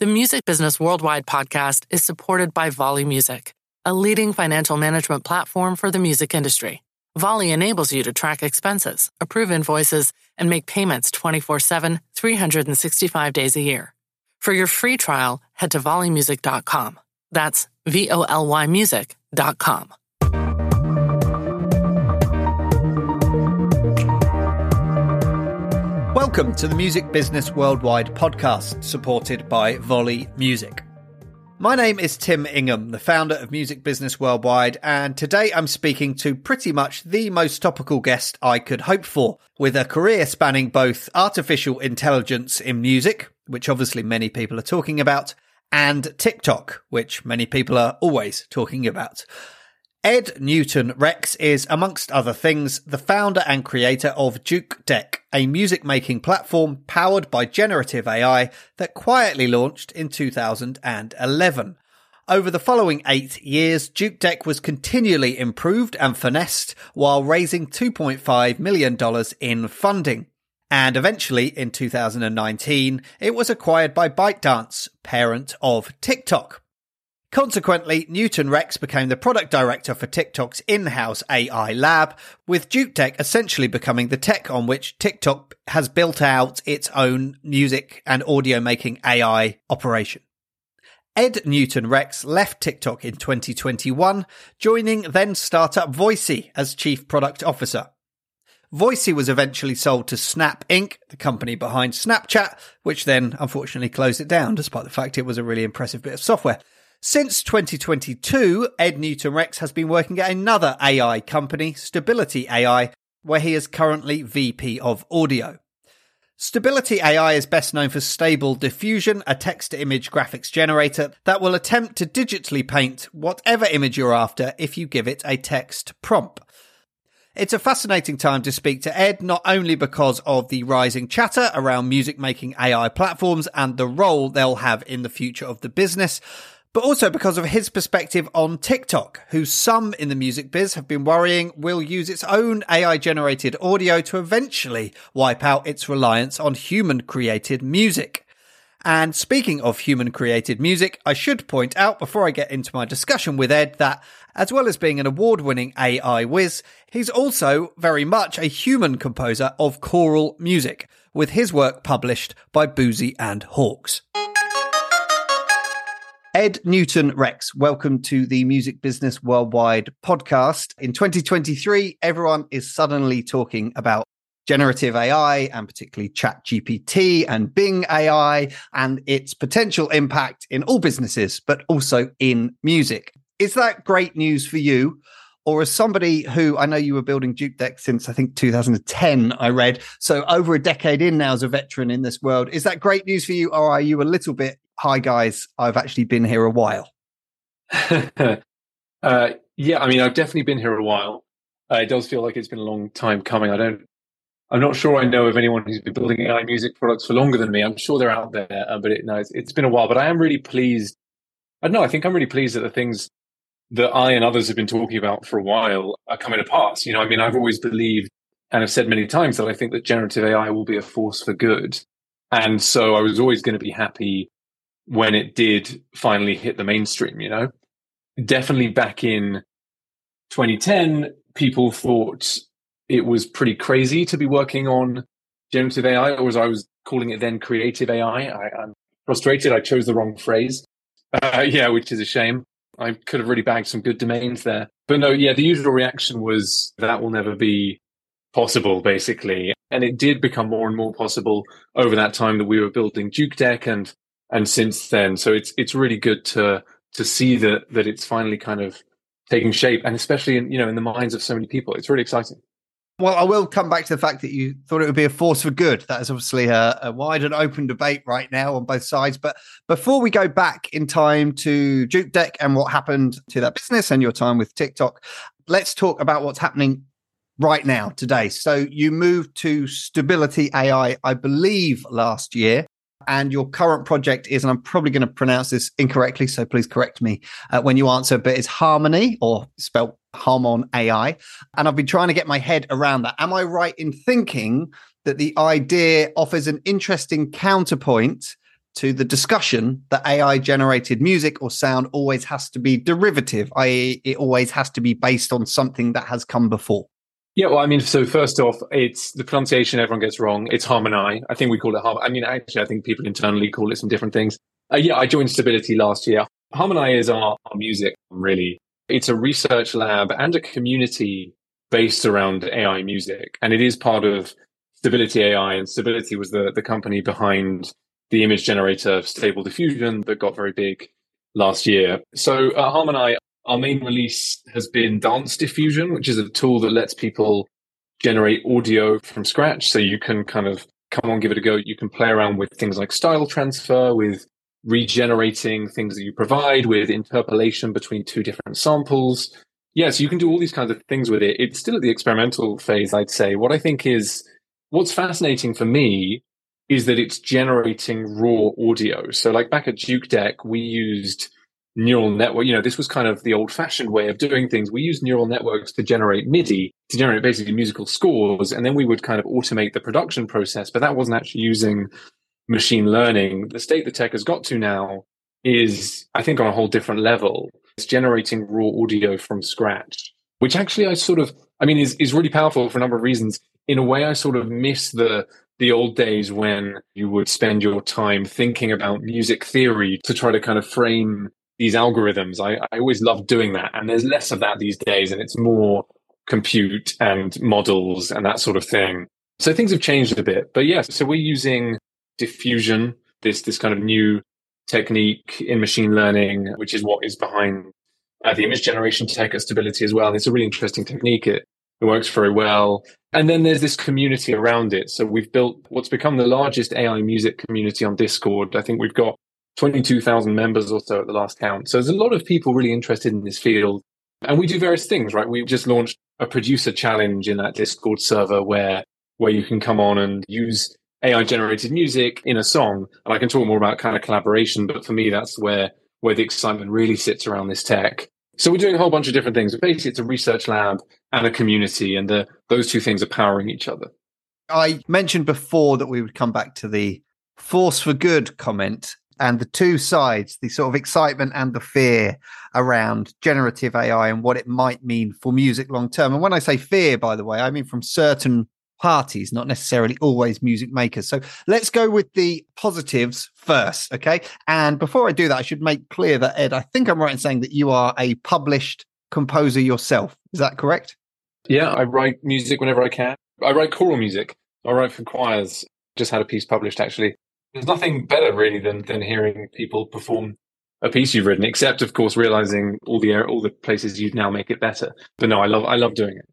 The Music Business Worldwide podcast is supported by Voly Music, a leading financial management platform for the music industry. Voly enables you to track expenses, approve invoices, and make payments 24 7, 365 days a year. For your free trial, head to volymusic.com. That's V O L Y music.com. Welcome to the Music Business Worldwide podcast, supported by Voly Music. My name is Tim Ingham, the founder of Music Business Worldwide, and today I'm speaking to pretty much the most topical guest I could hope for, with a career spanning both artificial intelligence in music, which obviously many people are talking about, and TikTok, which many people are always talking about. Ed Newton Rex is, amongst other things, the founder and creator of Jukedeck, a music making platform powered by generative AI that quietly launched in 2011. Over the following eight years, Jukedeck was continually improved and finessed while raising $2.5 million in funding. And eventually, in 2019, it was acquired by ByteDance, parent of TikTok. Consequently, Newton Rex became the product director for TikTok's in-house AI lab, with Jukedeck essentially becoming the tech on which TikTok has built out its own music and audio making AI operation. Ed Newton Rex left TikTok in 2021, joining then startup Voisey as chief product officer. Voisey was eventually sold to Snap Inc., the company behind Snapchat, which then unfortunately closed it down, despite the fact it was a really impressive bit of software. Since 2022, Ed Newton Rex has been working at another AI company, Stability AI, where he is currently VP of Audio. Stability AI is best known for Stable Diffusion, a text to image graphics generator that will attempt to digitally paint whatever image you're after if you give it a text prompt. It's a fascinating time to speak to Ed, not only because of the rising chatter around music making AI platforms and the role they'll have in the future of the business, but also because of his perspective on TikTok, who some in the music biz have been worrying will use its own AI generated audio to eventually wipe out its reliance on human created music. And speaking of human created music, I should point out before I get into my discussion with Ed that as well as being an award winning AI whiz, he's also very much a human composer of choral music, with his work published by Boosey and Hawkes. Ed Newton Rex, welcome to the Music Business Worldwide podcast. In 2023, everyone is suddenly talking about generative AI and particularly Chat GPT and Bing AI and its potential impact in all businesses, but also in music. Is that great news for you? Or as somebody who I know you were building Jukedeck since I think 2010, I read. So over a decade in now as a veteran in this world. Is that great news for you? Or are you a little bit hi guys, I've actually been here a while? uh, yeah, I mean, I've definitely been here a while. Uh, it does feel like it's been a long time coming. I don't, I'm not sure I know of anyone who's been building AI music products for longer than me. I'm sure they're out there, uh, but it, no, it's, it's been a while. But I am really pleased. I don't know. I think I'm really pleased that the things that I and others have been talking about for a while are coming to pass. You know, I mean, I've always believed and have said many times that I think that generative AI will be a force for good. And so I was always going to be happy when it did finally hit the mainstream, you know? Definitely back in 2010, people thought it was pretty crazy to be working on generative AI, or as I was calling it then, creative AI. I, am frustrated. I chose the wrong phrase. Uh, yeah, which is a shame. I could have really bagged some good domains there. But no, yeah, the usual reaction was that will never be possible, basically. And it did become more and more possible over that time that we were building Jukedeck and and since then. So it's it's really good to to see that that it's finally kind of taking shape, and especially in you know in the minds of so many people. It's really exciting. Well, I will come back to the fact that you thought it would be a force for good. That is obviously a, a, wide and open debate right now on both sides. But before we go back in time to Jukedeck and what happened to that business and your time with TikTok, let's talk about what's happening right now today. So you moved to Stability AI, I believe, last year and your current project is, and I'm probably going to pronounce this incorrectly, so please correct me uh, when you answer, but it's Harmony or spelled Harmon AI. And I've been trying to get my head around that. Am I right in thinking that the idea offers an interesting counterpoint to the discussion that AI generated music or sound always has to be derivative, i.e., it always has to be based on something that has come before? Yeah, well, I mean, so first off, it's the pronunciation everyone gets wrong. It's Harmonai. I think we call it Harmonai. I mean, actually, I think people internally call it some different things. Uh, yeah, I joined Stability last year. Harmonai is our, our music, really. It's a research lab and a community based around AI music. And it is part of Stability AI. And Stability was the, the company behind the image generator Stable Diffusion that got very big last year. So at Harmonai, our main release has been Dance Diffusion, which is a tool that lets people generate audio from scratch. So you can kind of come on, give it a go. You can play around with things like style transfer, with regenerating things that you provide, with interpolation between two different samples. Yes, yeah, so you can do all these kinds of things with it. It's still at the experimental phase, I'd say. What I think is what's fascinating for me is that it's generating raw audio. So like back at Jukedeck, we used neural network. You know, this was kind of the old fashioned way of doing things. We used neural networks to generate MIDI, to generate basically musical scores. And then we would kind of automate the production process, but that wasn't actually using machine learning. The state the tech has got to now is, I think, on a whole different level. It's generating raw audio from scratch, which actually I sort of, I mean, is, is really powerful for a number of reasons. In a way, I sort of miss the the old days when you would spend your time thinking about music theory to try to kind of frame these algorithms. I, I always love doing that. And there's less of that these days. And it's more compute and models and that sort of thing. So things have changed a bit. But yes, so we're using diffusion, this, this kind of new technique in machine learning, which is what is behind uh, the image generation tech at stability as well. And it's a really interesting technique. It, it works very well. And then there's this community around it. So we've built what's become the largest AI music community on Discord. I think we've got 22,000 members or so at the last count. So there's a lot of people really interested in this field. And we do various things, right? We just launched a producer challenge in that Discord server where, where you can come on and use AI generated music in a song. And I can talk more about kind of collaboration, but for me, that's where, where the excitement really sits around this tech. So we're doing a whole bunch of different things. Basically, it's a research lab and a community, and the, those two things are powering each other. I mentioned before that we would come back to the force for good comment and the two sides, the sort of excitement and the fear around generative AI and what it might mean for music long term. And when I say fear, by the way, I mean from certain parties, not necessarily always music makers. So let's go with the positives first. Okay. And before I do that, I should make clear that, Ed, I think I'm right in saying that you are a published composer yourself. Is that correct? Yeah. I write music whenever I can. I write choral music. I write for choirs. Just had a piece published actually there's nothing better really than than hearing people perform a piece you've written, except of course realizing all the all the places you'd now make it better. But no, I love I love doing it.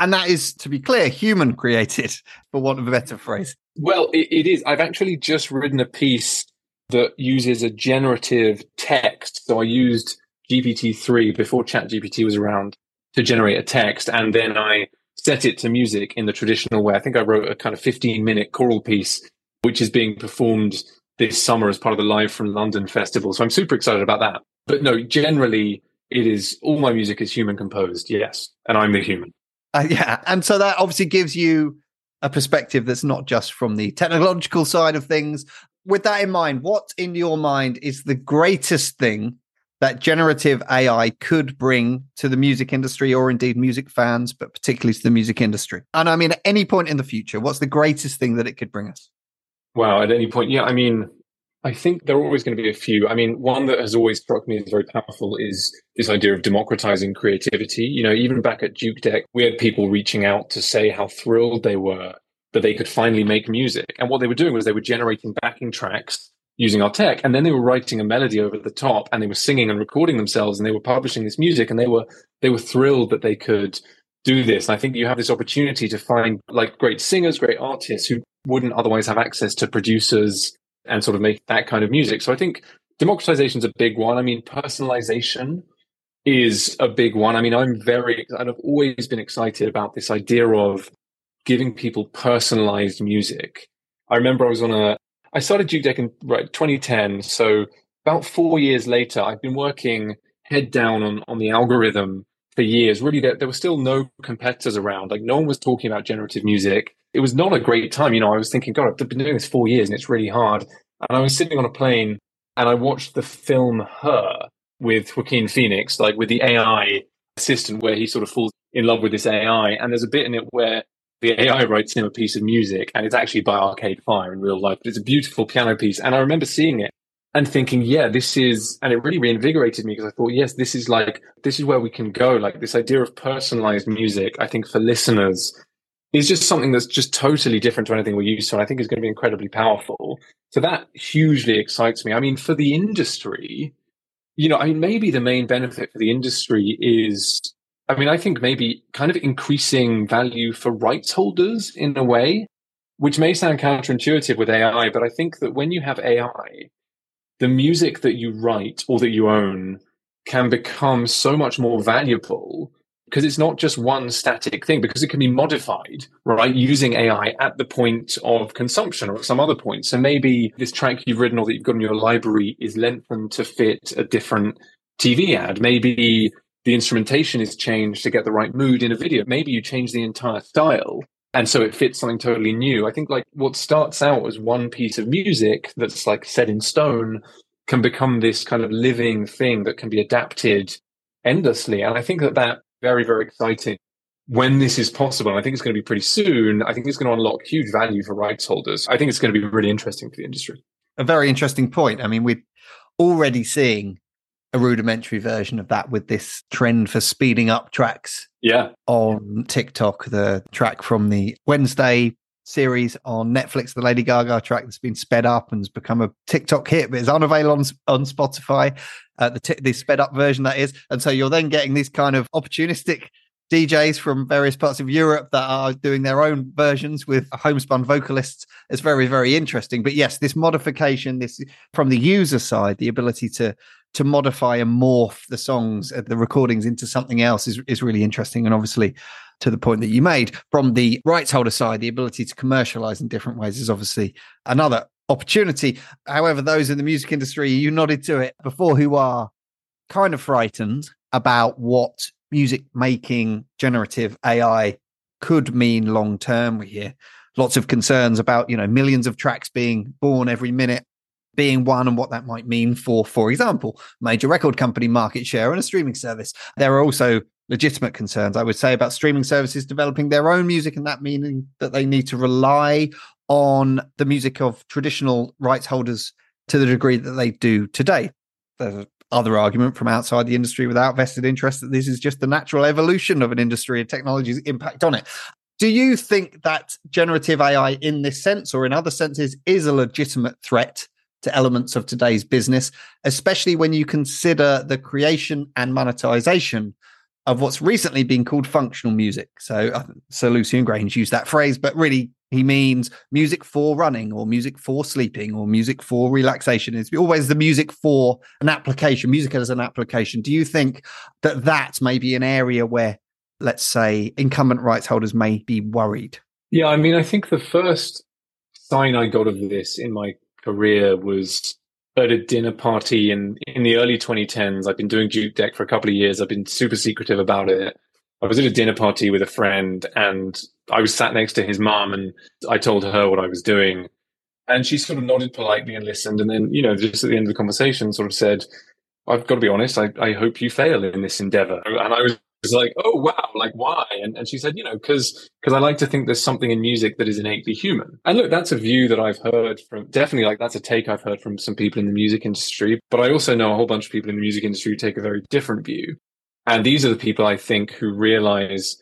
And that is, to be clear, human created, for want of a better phrase. Well, it, it is. I've actually just written a piece that uses a generative text. So I used GPT-3 before ChatGPT was around to generate a text. And then I set it to music in the traditional way. I think I wrote a kind of 15 minute choral piece, which is being performed this summer as part of the Live from London festival. So I'm super excited about that. But no, generally, it is all my music is human composed. Yes. And I'm the human. Uh, yeah. And so that obviously gives you a perspective that's not just from the technological side of things. With that in mind, what in your mind is the greatest thing that generative AI could bring to the music industry or indeed music fans, but particularly to the music industry? And I mean, at any point in the future, what's the greatest thing that it could bring us? Wow, at any point. Yeah, I mean, I think there are always going to be a few. I mean, one that has always struck me as very powerful is this idea of democratizing creativity. You know, even back at Jukedeck, we had people reaching out to say how thrilled they were that they could finally make music. And what they were doing was they were generating backing tracks using our tech. And then they were writing a melody over the top and they were singing and recording themselves and they were publishing this music and they were, they were thrilled that they could do this. And I think you have this opportunity to find like great singers, great artists who wouldn't otherwise have access to producers and sort of make that kind of music. So I think democratization is a big one. I mean, personalization is a big one. I mean, I'm very, I've always been excited about this idea of giving people personalized music. I remember I was on a, I started Jukedeck in right 2010. So about four years later, I've been working head down on, on the algorithm for years. Really, there, there were still no competitors around. Like no one was talking about generative music. it was not a great time. You know, I was thinking, God, I've been doing this four years and it's really hard. And I was sitting on a plane and I watched the film Her with Joaquin Phoenix, like with the AI assistant, where he sort of falls in love with this AI. And there's a bit in it where the AI writes him a piece of music and it's actually by Arcade Fire in real life, but it's a beautiful piano piece. And I remember seeing it and thinking, yeah, this is, and it really reinvigorated me because I thought, yes, this is like, this is where we can go. Like this idea of personalized music, I think for listeners is just something that's just totally different to anything we're used to. And I think is going to be incredibly powerful. So that hugely excites me. I mean, for the industry, you know, I mean, maybe the main benefit for the industry is, I mean, I think maybe kind of increasing value for rights holders in a way, which may sound counterintuitive with AI, but I think that when you have AI, the music that you write or that you own can become so much more valuable because it's not just one static thing because it can be modified right using ai at the point of consumption or at some other point. So maybe this track you've written or that you've got in your library is lengthened to fit a different tv ad. Maybe the instrumentation is changed to get the right mood in a video maybe you change the entire style and so it fits something totally new. I think like what starts out as one piece of music that's like set in stone can become this kind of living thing that can be adapted endlessly. And I think that that very, very exciting when this is possible. I think it's going to be pretty soon. I think it's going to unlock huge value for rights holders. I think it's going to be really interesting for the industry. A very interesting point. I mean, we're already seeing a rudimentary version of that with this trend for speeding up tracks. Yeah. On TikTok, the track from the Wednesday series on Netflix, the Lady Gaga track that's been sped up and has become a TikTok hit, but is unavailable on, on Spotify. Uh, the, t- the sped up version that is, and so you're then getting these kind of opportunistic DJs from various parts of Europe that are doing their own versions with homespun vocalists. It's very, very interesting. But yes, this modification, this from the user side, the ability to to modify and morph the songs, uh, the recordings into something else is, is really interesting. And obviously, to the point that you made, from the rights holder side, the ability to commercialize in different ways is obviously another opportunity. However, those in the music industry, you nodded to it before, who are kind of frightened about what music making generative AI could mean long term. We hear lots of concerns about, you know, millions of tracks being born every minute being one and what that might mean for, for example, major record company market share and a streaming service. There are also legitimate concerns, I would say, about streaming services developing their own music and that meaning that they need to rely on the music of traditional rights holders to the degree that they do today. There's other argument from outside the industry without vested interest that this is just the natural evolution of an industry and technology's impact on it. Do you think that generative AI in this sense or in other senses is a legitimate threat to elements of today's business, especially when you consider the creation and monetization of what's recently been called functional music. So, uh, Sir Lucian Grainge used that phrase, but really he means music for running or music for sleeping or music for relaxation. It's always the music for an application, music as an application. Do you think that that may be an area where, let's say, incumbent rights holders may be worried? Yeah, I mean, I think the first sign I got of this in my career was at a dinner party in in the early 2010s. I've been doing Jukedeck for a couple of years. I've been super secretive about it. I was at a dinner party with a friend and I was sat next to his mom and I told her what I was doing. And she sort of nodded politely and listened. And then, you know, just at the end of the conversation, sort of said, I've got to be honest, I, I hope you fail in this endeavor. And I was was like, oh wow, like why? And, and she said, you know, because because I like to think there's something in music that is innately human. And look, that's a view that I've heard from definitely like that's a take I've heard from some people in the music industry. But I also know a whole bunch of people in the music industry who take a very different view. And these are the people I think who realize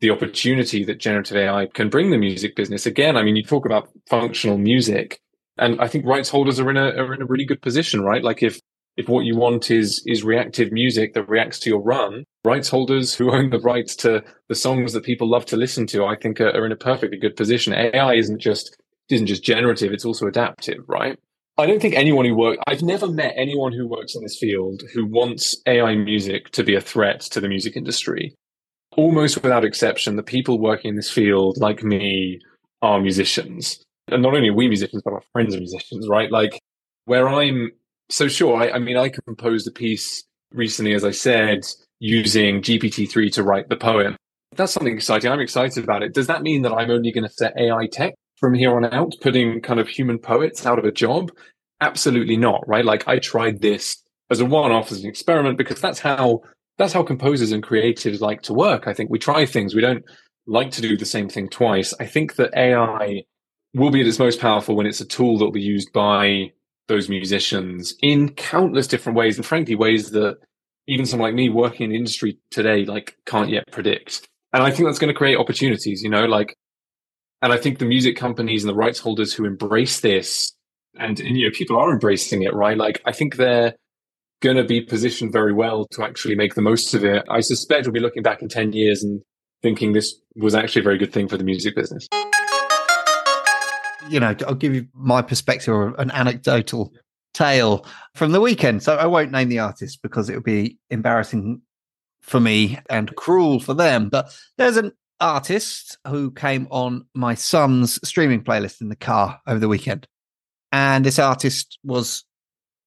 the opportunity that generative AI can bring the music business. Again, I mean, you talk about functional music, and I think rights holders are in a are in a really good position, right? Like if if what you want is is reactive music that reacts to your run, rights holders who own the rights to the songs that people love to listen to, I think are, are in a perfectly good position. AI isn't just isn't just generative; it's also adaptive, right? I don't think anyone who works, I've never met anyone who works in this field who wants AI music to be a threat to the music industry. Almost without exception, the people working in this field, like me, are musicians. And not only are we musicians, but our friends are musicians, right? Like where I'm so sure. I, I mean, I composed a piece recently, as I said, using GPT-3 to write the poem. That's something exciting. I'm excited about it. Does that mean that I'm only going to set AI tech from here on out, putting kind of human poets out of a job? Absolutely not, right? Like I tried this as a one-off, as an experiment, because that's how that's how composers and creatives like to work. I think we try things. We don't like to do the same thing twice. I think that AI will be at its most powerful when it's a tool that will be used by those musicians in countless different ways, and frankly, ways that even someone like me working in the industry today like can't yet predict. And I think that's going to create opportunities, you know, like, and I think the music companies and the rights holders who embrace this and, and you know, people are embracing it, right? Like, I think they're going to be positioned very well to actually make the most of it. I suspect we'll be looking back in 10 years and thinking this was actually a very good thing for the music business. You know, I'll give you my perspective or an anecdotal tale from the weekend. So I won't name the artist because it would be embarrassing for me and cruel for them. But there's an artist who came on my son's streaming playlist in the car over the weekend. And this artist was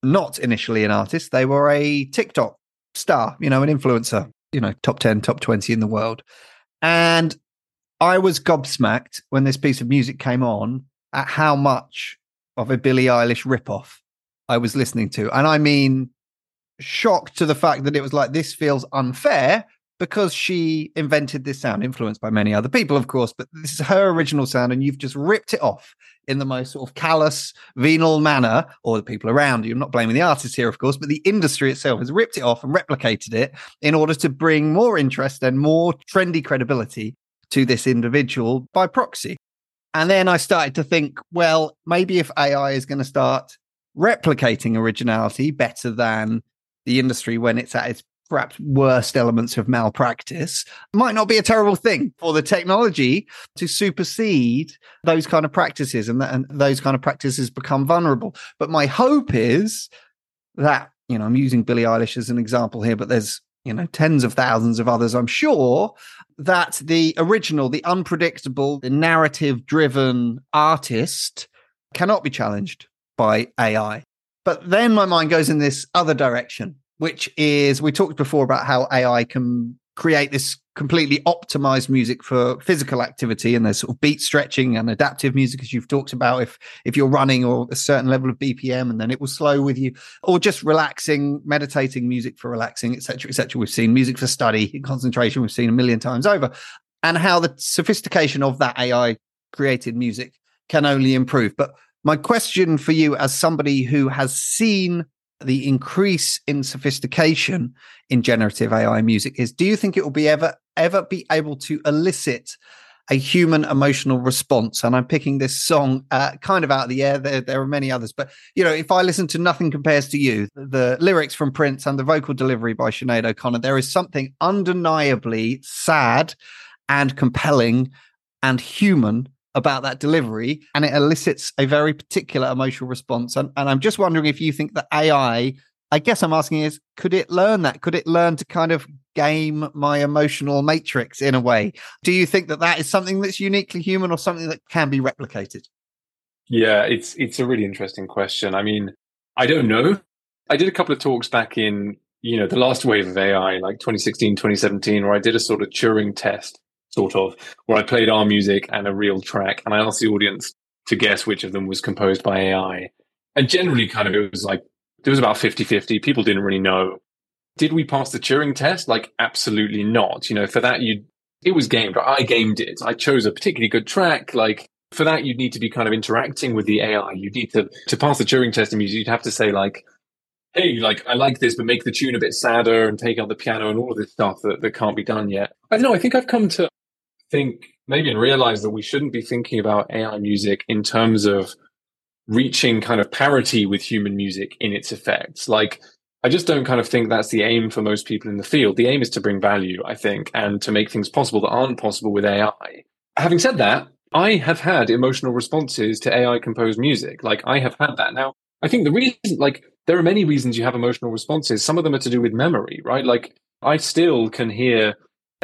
not initially an artist, they were a TikTok star, you know, an influencer, you know, top 10, top 20 in the world. And I was gobsmacked when this piece of music came on at how much of a Billie Eilish ripoff I was listening to. And I mean, shocked to the fact that it was like, this feels unfair because she invented this sound, influenced by many other people, of course, but this is her original sound, and you've just ripped it off in the most sort of callous, venal manner, or the people around you. I'm not blaming the artist here, of course, but the industry itself has ripped it off and replicated it in order to bring more interest and more trendy credibility to this individual by proxy. And then I started to think, well, maybe if AI is going to start replicating originality better than the industry when it's at its perhaps worst elements of malpractice might not be a terrible thing for the technology to supersede those kind of practices and, and those kind of practices become vulnerable. But my hope is that, you know, I'm using Billie Eilish as an example here, but there's, you know, tens of thousands of others, I'm sure, that the original, the unpredictable, the narrative driven artist cannot be challenged by AI. But then my mind goes in this other direction, which is we talked before about how AI can create this completely optimized music for physical activity and there's sort of beat stretching and adaptive music as you've talked about if if you're running or a certain level of bpm and then it will slow with you. Or just relaxing meditating music for relaxing etc etc we've seen music for study and concentration we've seen a million times over. And how the sophistication of that ai created music can only improve. But my question for you, as somebody who has seen the increase in sophistication in generative AI music, is do you think it will be ever ever be able to elicit a human emotional response? And I'm picking this song uh, kind of out of the air. There, there are many others, but you know, if I listen to "Nothing Compares to You," the lyrics from Prince and the vocal delivery by Sinead O'Connor, there is something undeniably sad and compelling and human about that delivery and it elicits a very particular emotional response. And, and I'm just wondering if you think that AI, I guess I'm asking is, could it learn that? Could it learn to kind of game my emotional matrix in a way? Do you think that that is something that's uniquely human or something that can be replicated? Yeah, it's it's a really interesting question. I mean, I don't know. I did a couple of talks back in, you know, the last wave of AI, like 2016, 2017, where I did a sort of Turing test sort of, where I played our music and a real track, and I asked the audience to guess which of them was composed by AI. And generally, kind of, it was like, it was about 50 50. People didn't really know. Did we pass the Turing test? Like, absolutely not. You know, for that, you, it was gamed. I gamed it. I chose a particularly good track. Like, for that, you'd need to be kind of interacting with the AI. You need to, to pass the Turing test in music, you'd have to say, like, hey, like I like this, but make the tune a bit sadder and take out the piano and all of this stuff that, that can't be done yet. I don't know. I think I've come to think maybe and realize that we shouldn't be thinking about AI music in terms of reaching kind of parity with human music in its effects. Like, I just don't kind of think that's the aim for most people in the field. The aim is to bring value, I think, and to make things possible that aren't possible with AI. Having said that, I have had emotional responses to AI composed music. Like, I have had that. Now, I think the reason, like, there are many reasons you have emotional responses. Some of them are to do with memory, right? Like, I still can hear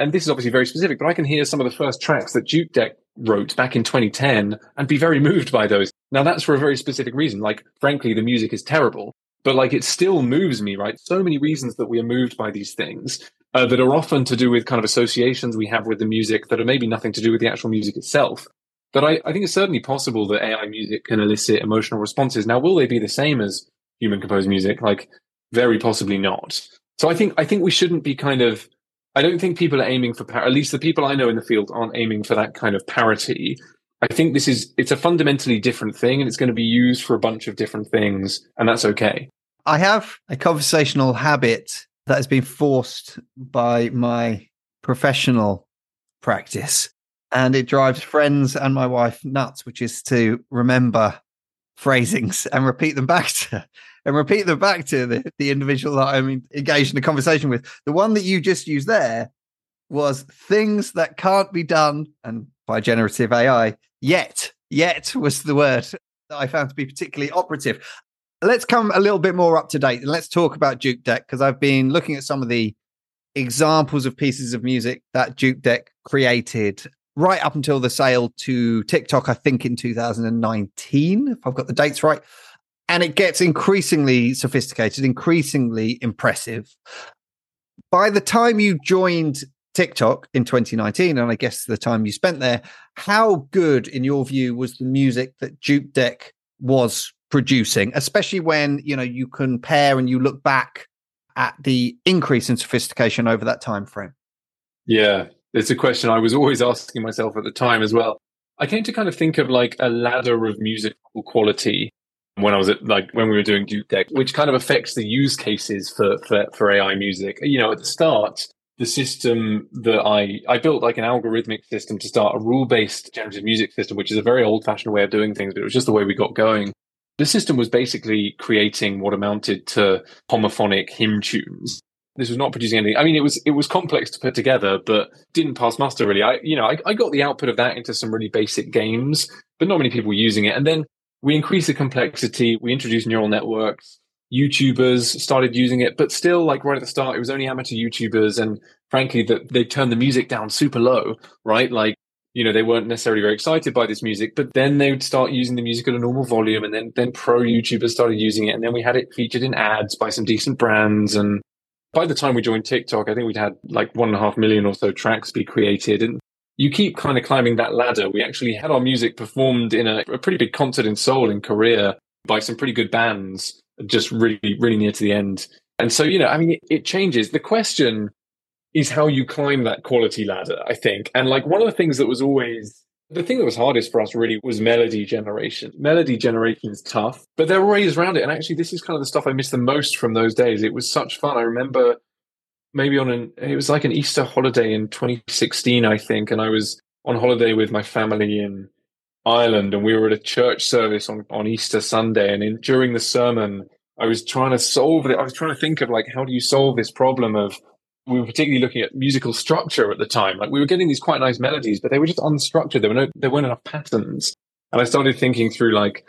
and this is obviously very specific, but I can hear some of the first tracks that Jukedeck wrote back in 2010 and be very moved by those. Now that's for a very specific reason. Like, frankly, the music is terrible, but like it still moves me, right? So many reasons that we are moved by these things. uh, that are often to do with kind of associations we have with the music that are maybe nothing to do with the actual music itself. But I, I think it's certainly possible that AI music can elicit emotional responses. Now, will they be the same as human composed music? Like, very possibly not. So I think I think we shouldn't be kind of. I don't think people are aiming for. Par- at least the people I know in the field aren't aiming for that kind of parity. I think this is it's a fundamentally different thing, and it's going to be used for a bunch of different things, and that's okay. I have a conversational habit that has been forced by my professional practice. And it drives friends and my wife nuts, which is to remember phrasings and repeat them back to and repeat them back to the, the individual that I'm engaged in a conversation with. The one that you just used there was things that can't be done and by generative AI yet. Yet was the word that I found to be particularly operative let's come a little bit more up to date and let's talk about Jukedeck because I've been looking at some of the examples of pieces of music that Jukedeck created right up until the sale to TikTok, I think in 2019, if I've got the dates right. And it gets increasingly sophisticated, increasingly impressive. By the time you joined TikTok in 2019, and I guess the time you spent there, how good, in your view, was the music that Jukedeck was producing, especially when you know you compare and you look back at the increase in sophistication over that time frame? Yeah, it's a question I was always asking myself at the time as well. I came to kind of think of like a ladder of musical quality when I was at like when we were doing Jukedeck, which kind of affects the use cases for, for for AI music. You know, at the start, the system that I I built like an algorithmic system to start a rule based generative music system, which is a very old fashioned way of doing things, but it was just the way we got going. The system was basically creating what amounted to homophonic hymn tunes. This was not producing anything. I mean, it was it was complex to put together, but didn't pass muster really. I you know I, I got the output of that into some really basic games, but not many people were using it. And then we increased the complexity. We introduced neural networks. YouTubers started using it, but still, like right at the start, it was only amateur YouTubers, and frankly, that they turned the music down super low, right? Like you know, they weren't necessarily very excited by this music, but then they would start using the music at a normal volume and then, then pro YouTubers started using it. And then we had it featured in ads by some decent brands. And by the time we joined TikTok, I think we'd had like one and a half million or so tracks be created. And you keep kind of climbing that ladder. We actually had our music performed in a, a pretty big concert in Seoul in Korea by some pretty good bands just really, really near to the end. And so, you know, I mean, it, it changes. The question is how you climb that quality ladder, I think. And like one of the things that was always the thing that was hardest for us really was melody generation. Melody generation is tough, but there are ways around it. And actually, this is kind of the stuff I miss the most from those days. It was such fun. I remember maybe on an, it was like an Easter holiday in 2016, I think. And I was on holiday with my family in Ireland and we were at a church service on, on Easter Sunday. And in, during the sermon, I was trying to solve it. I was trying to think of like, how do you solve this problem of we were particularly looking at musical structure at the time. Like we were getting these quite nice melodies, but they were just unstructured. There were no, there weren't enough patterns. And I started thinking through like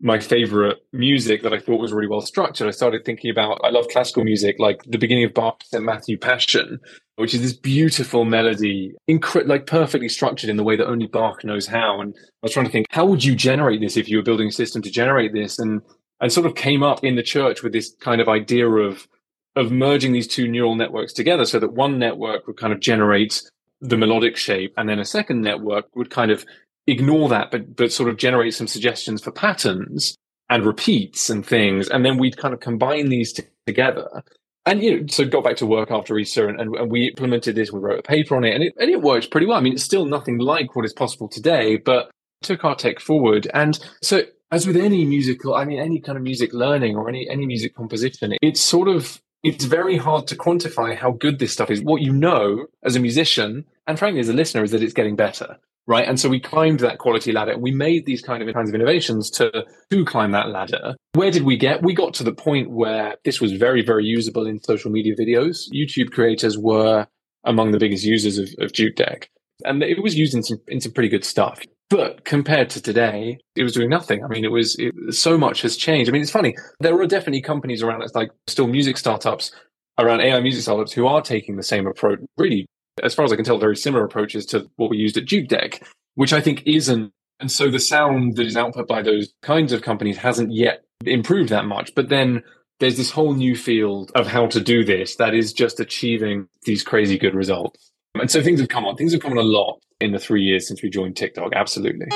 my favorite music that I thought was really well structured. I started thinking about, I love classical music, like the beginning of Bach's St. Matthew Passion, which is this beautiful melody, incre- like perfectly structured in the way that only Bach knows how. And I was trying to think, how would you generate this if you were building a system to generate this? And, and sort of came up in the church with this kind of idea of, of merging these two neural networks together so that one network would kind of generate the melodic shape and then a second network would kind of ignore that but but sort of generate some suggestions for patterns and repeats and things and then we'd kind of combine these t- together. And you know so got back to work after easter and, and, and, we implemented this we wrote a paper on it and it and it works pretty well. I mean it's still nothing like what is possible today but took our tech forward. And so as with any musical i mean any kind of music learning or any any music composition it's sort of it's very hard to quantify how good this stuff is. What you know as a musician and frankly as a listener is that it's getting better, right? And so we climbed that quality ladder and we made these kind of kinds of innovations to to climb that ladder. Where did we get? We got to the point where this was very very usable in social media videos. YouTube creators were among the biggest users of, of Jukedeck, and it was used in some in some pretty good stuff. But compared to today, it was doing nothing. I mean, it was it, so much has changed. I mean, it's funny. There are definitely companies around it's like still music startups around AI music startups who are taking the same approach. Really, as far as I can tell, very similar approaches to what we used at Jukedeck, which I think isn't. And so the sound that is output by those kinds of companies hasn't yet improved that much. But then there's this whole new field of how to do this that is just achieving these crazy good results. And so things have come on. Things have come on a lot in the three years since we joined TikTok. Absolutely.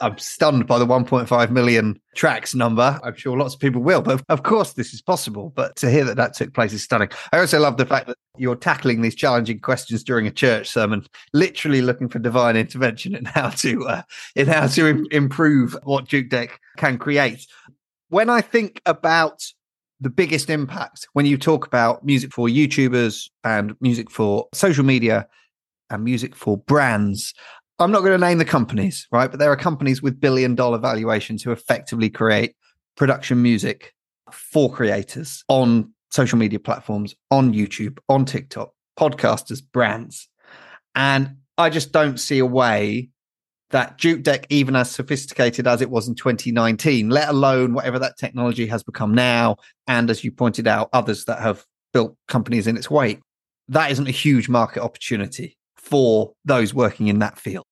I'm stunned by the 1.5 million tracks number. I'm sure lots of people will, but of course this is possible. But to hear that that took place is stunning. I also love the fact that you're tackling these challenging questions during a church sermon, literally looking for divine intervention in how to uh, in how to Im- improve what Jukedeck can create. When I think about the biggest impact when you talk about music for YouTubers and music for social media and music for brands, I'm not going to name the companies, right? But there are companies with billion dollar valuations who effectively create production music for creators on social media platforms, on YouTube, on TikTok, podcasters, brands. And I just don't see a way that Jukedeck, even as sophisticated as it was in 2019, let alone whatever that technology has become now, and as you pointed out, others that have built companies in its wake, that isn't a huge market opportunity for those working in that field.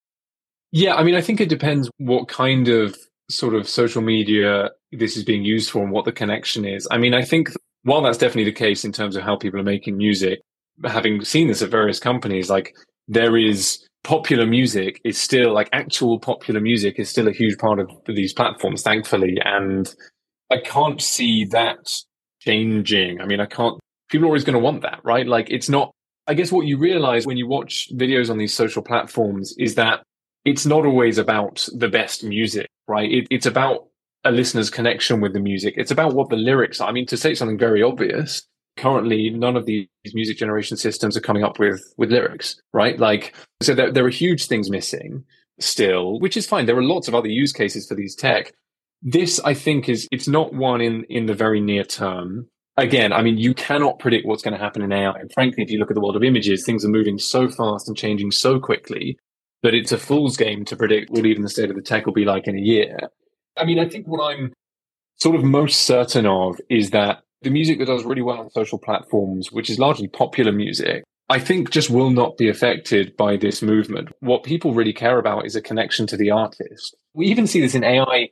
Yeah, I mean, I think it depends what kind of sort of social media this is being used for and what the connection is. I mean, I think while that's definitely the case in terms of how people are making music, having seen this at various companies, like there is popular music is still like actual popular music is still a huge part of these platforms, thankfully. And I can't see that changing. I mean, I can't, people are always going to want that, right? Like it's not, I guess what you realize when you watch videos on these social platforms is that it's not always about the best music, right? It, it's about a listener's connection with the music. It's about what the lyrics are. I mean, to say something very obvious, currently none of these music generation systems are coming up with with lyrics, right? Like, so there, there are huge things missing still, which is fine. There are lots of other use cases for these tech. This, I think, is it's not one in in the very near term. Again, I mean, you cannot predict what's going to happen in AI. And frankly, if you look at the world of images, things are moving so fast and changing so quickly but it's a fool's game to predict what even the state of the tech will be like in a year. I mean, I think what I'm sort of most certain of is that the music that does really well on social platforms, which is largely popular music, I think just will not be affected by this movement. What people really care about is a connection to the artist. We even see this in AI,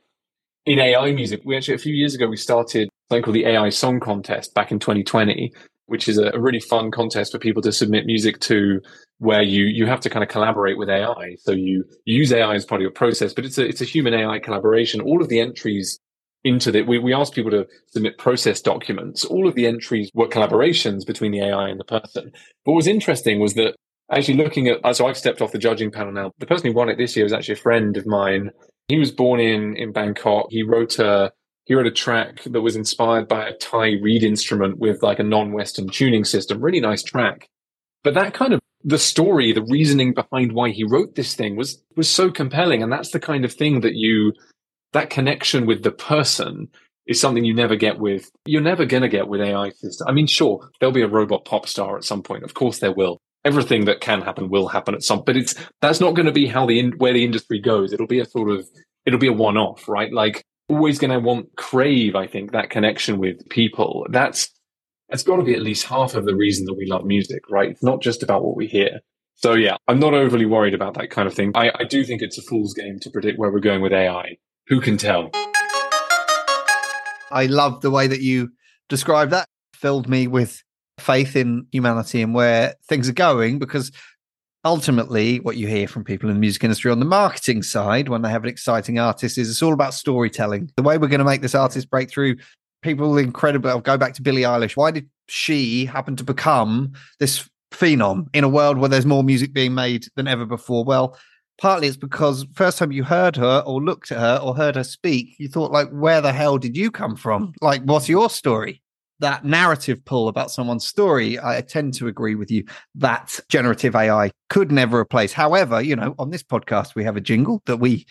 in AI music. We actually, a few years ago, we started something called the AI Song Contest back in 2020, which is a, really fun contest for people to submit music to where you you have to kind of collaborate with AI. So you, use AI as part of your process, but it's a it's a human AI collaboration. All of the entries into the we, we asked people to submit process documents. All of the entries were collaborations between the AI and the person. But what was interesting was that actually looking at uh, so I've stepped off the judging panel now. The person who won it this year was actually a friend of mine. He was born in in Bangkok. He wrote a he wrote a track that was inspired by a Thai reed instrument with like a non-Western tuning system. Really nice track. But that kind of the story, the reasoning behind why he wrote this thing was was so compelling. And that's the kind of thing that you that connection with the person is something you never get with you're never gonna get with AI system. I mean, sure, there'll be a robot pop star at some point. Of course there will. Everything that can happen will happen at some, but it's that's not going to be how the where the industry goes. It'll be a sort of it'll be a one off, right? Like always going to want crave, I think, that connection with people. That's, that's got to be at least half of the reason that we love music, right? It's not just about what we hear. So yeah, I'm not overly worried about that kind of thing. I, I do think it's a fool's game to predict where we're going with AI. Who can tell? I love the way that you described that. Filled me with faith in humanity and where things are going because ultimately what you hear from people in the music industry on the marketing side when they have an exciting artist is it's all about storytelling. The way we're going to make this artist break through people incredible. I'll go back to billie eilish. Why did she happen to become this phenom in a world where there's more music being made than ever before? Well partly it's because first time you heard her or looked at her or heard her speak you thought like where the hell did you come from? Like what's your story that narrative pull about someone's story, I tend to agree with you that generative AI could never replace. However, you know, on this podcast, we have a jingle that we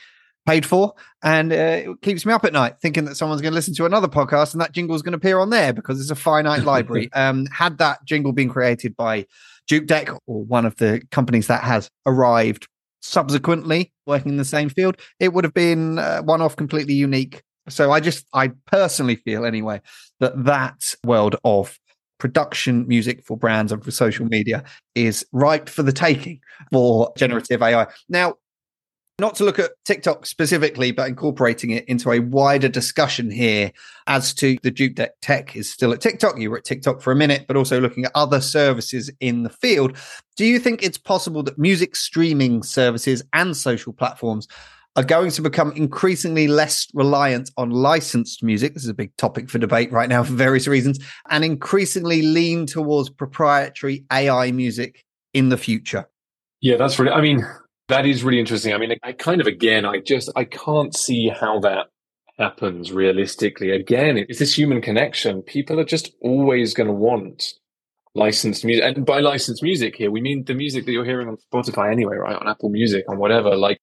paid for, and uh, it keeps me up at night thinking that someone's going to listen to another podcast and that jingle is going to appear on there because it's a finite library. Um, had that jingle been created by Jukedeck or one of the companies that has arrived subsequently working in the same field, it would have been uh, one off completely unique so I just, I personally feel anyway, that that world of production music for brands and for social media is ripe for the taking for generative AI. Now, not to look at TikTok specifically, but incorporating it into a wider discussion here as to the Jukedeck tech is still at TikTok. You were at TikTok for a minute, but also looking at other services in the field. Do you think it's possible that music streaming services and social platforms are going to become increasingly less reliant on licensed music? This is a big topic for debate right now for various reasons, and increasingly lean towards proprietary AI music in the future? Yeah, that's really, I mean, that is really interesting. I mean, I kind of, again, I just, I can't see how that happens realistically. Again, it's this human connection. People are just always going to want licensed music. And by licensed music here, we mean the music that you're hearing on Spotify anyway, right? On Apple Music, on whatever. Like,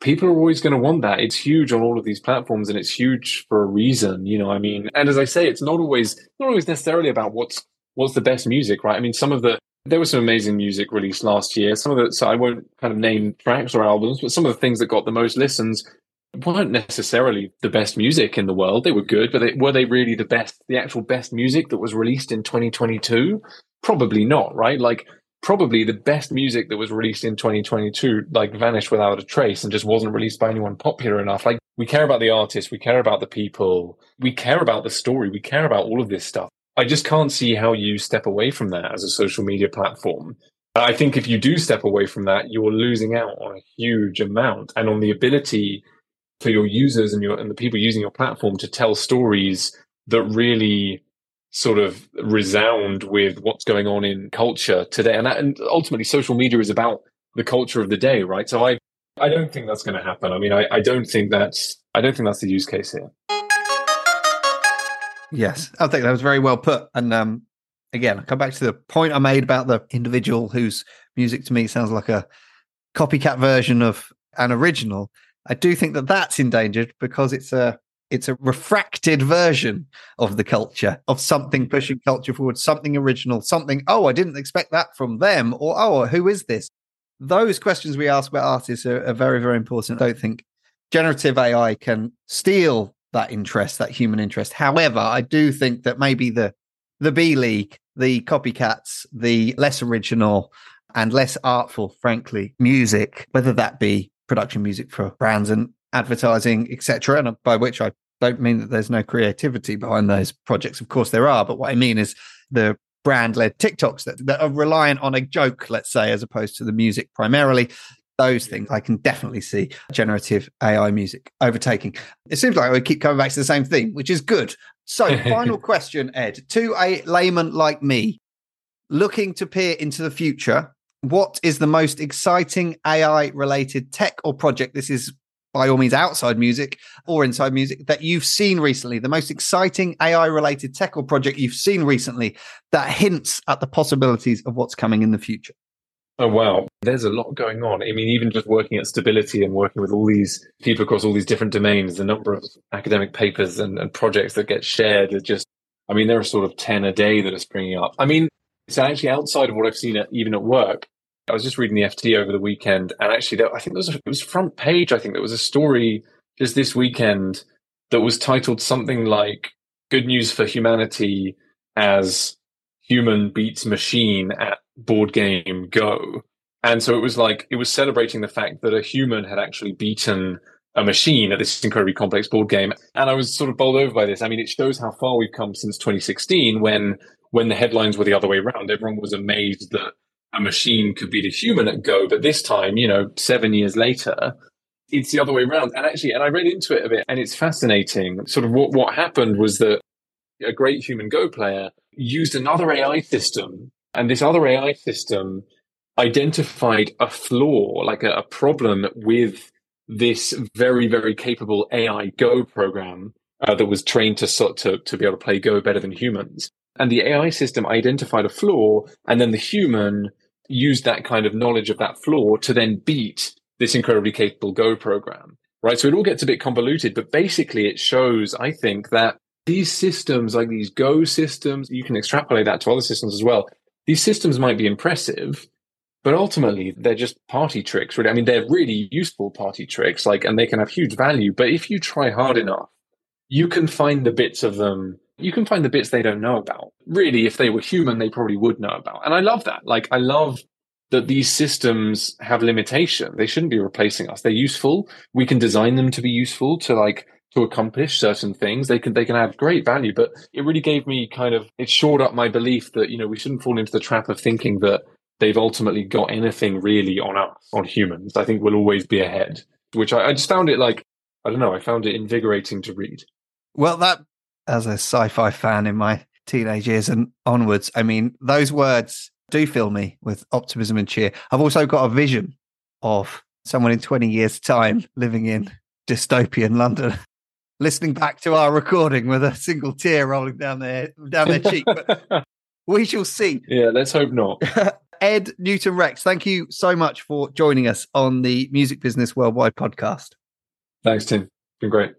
people are always going to want that. It's huge on all of these platforms and it's huge for a reason, you know, I mean, and as I say, it's not always, not always necessarily about what's, what's the best music, right? I mean, some of the, there was some amazing music released last year. Some of the, so I won't kind of name tracks or albums, but some of the things that got the most listens weren't necessarily the best music in the world. They were good, but they, were they really the best, the actual best music that was released in 2022? Probably not, right? Like probably the best music that was released in 2022 like vanished without a trace and just wasn't released by anyone popular enough. Like we care about the artist, we care about the people, we care about the story, we care about all of this stuff. I just can't see how you step away from that as a social media platform. I think if you do step away from that, you're losing out on a huge amount and on the ability for your users and your and the people using your platform to tell stories that really sort of resound with what's going on in culture today. And, that, and ultimately, social media is about the culture of the day, right? So I, I don't think that's going to happen. I mean, I, I don't think that's, I don't think that's the use case here. Yes, I think that was very well put. And um, again, I come back to the point I made about the individual whose music to me sounds like a copycat version of an original. I do think that that's endangered because it's a it's a refracted version of the culture of something mm. pushing culture forward, something original, something. Oh, I didn't expect that from them, or oh, who is this? Those questions we ask about artists are, are very, very important. I don't think generative AI can steal that interest, that human interest. However, I do think that maybe the the B League, the copycats, the less original and less artful, frankly, music, whether that be production music for brands and advertising, etc. And by which I don't mean that there's no creativity behind those projects. Of course, there are. But what I mean is the brand led TikToks that, that are reliant on a joke, let's say, as opposed to the music primarily those things I can definitely see generative AI music overtaking. It seems like we keep coming back to the same thing, which is good. So, final question, Ed, to a layman like me, looking to peer into the future, what is the most exciting AI related tech or project? This is by all means outside music or inside music that you've seen recently, the most exciting AI related tech or project you've seen recently that hints at the possibilities of what's coming in the future. Oh, wow. There's a lot going on. I mean, even just working at Stability and working with all these people across all these different domains, the number of academic papers and, and projects that get shared are just, I mean, there are sort of 10 a day that are springing up. I mean, it's actually outside of what I've seen at, even at work. I was just reading the FT over the weekend, and actually, there, I think there was a, it was front page. I think there was a story just this weekend that was titled something like "Good News for Humanity" as human beats machine at board game Go. And so it was like, it was celebrating the fact that a human had actually beaten a machine at this incredibly complex board game. And I was sort of bowled over by this. I mean, it shows how far we've come since 2016 when, when the headlines were the other way around. Everyone was amazed that a machine could beat a human at Go. But this time, you know, seven years later, it's the other way around. And actually, and I read into it a bit and it's fascinating. Sort of what, what happened was that a great human Go player used another AI system and this other AI system identified a flaw, like a, a problem with this very, very capable AI Go program uh, that was trained to, to, to be able to play Go better than humans. And the AI system identified a flaw, and then the human used that kind of knowledge of that flaw to then beat this incredibly capable Go program. Right. So it all gets a bit convoluted, but basically it shows, I think, that these systems, like these Go systems, you can extrapolate that to other systems as well. These systems might be impressive, but ultimately they're just party tricks. Really, I mean, they're really useful party tricks, like, and they can have huge value. But if you try hard enough, you can find the bits of them. You can find the bits they don't know about. Really, if they were human, they probably would know about. And I love that. Like, I love that these systems have limitation. They shouldn't be replacing us. They're useful. We can design them to be useful to like to accomplish certain things. They can they can add great value, but it really gave me kind of it shored up my belief that you know we shouldn't fall into the trap of thinking that they've ultimately got anything really on us on humans. I think we'll always be ahead, which I, I just found it like I don't know. I found it invigorating to read. Well, that as a sci-fi fan in my teenage years and onwards, I mean those words do fill me with optimism and cheer. I've also got a vision of someone in 20 years' time living in dystopian London, listening back to our recording with a single tear rolling down their down their cheek. But we shall see. Yeah, let's hope not. Ed Newton Rex, thank you so much for joining us on the Music Business Worldwide podcast. Thanks, Tim. Been great.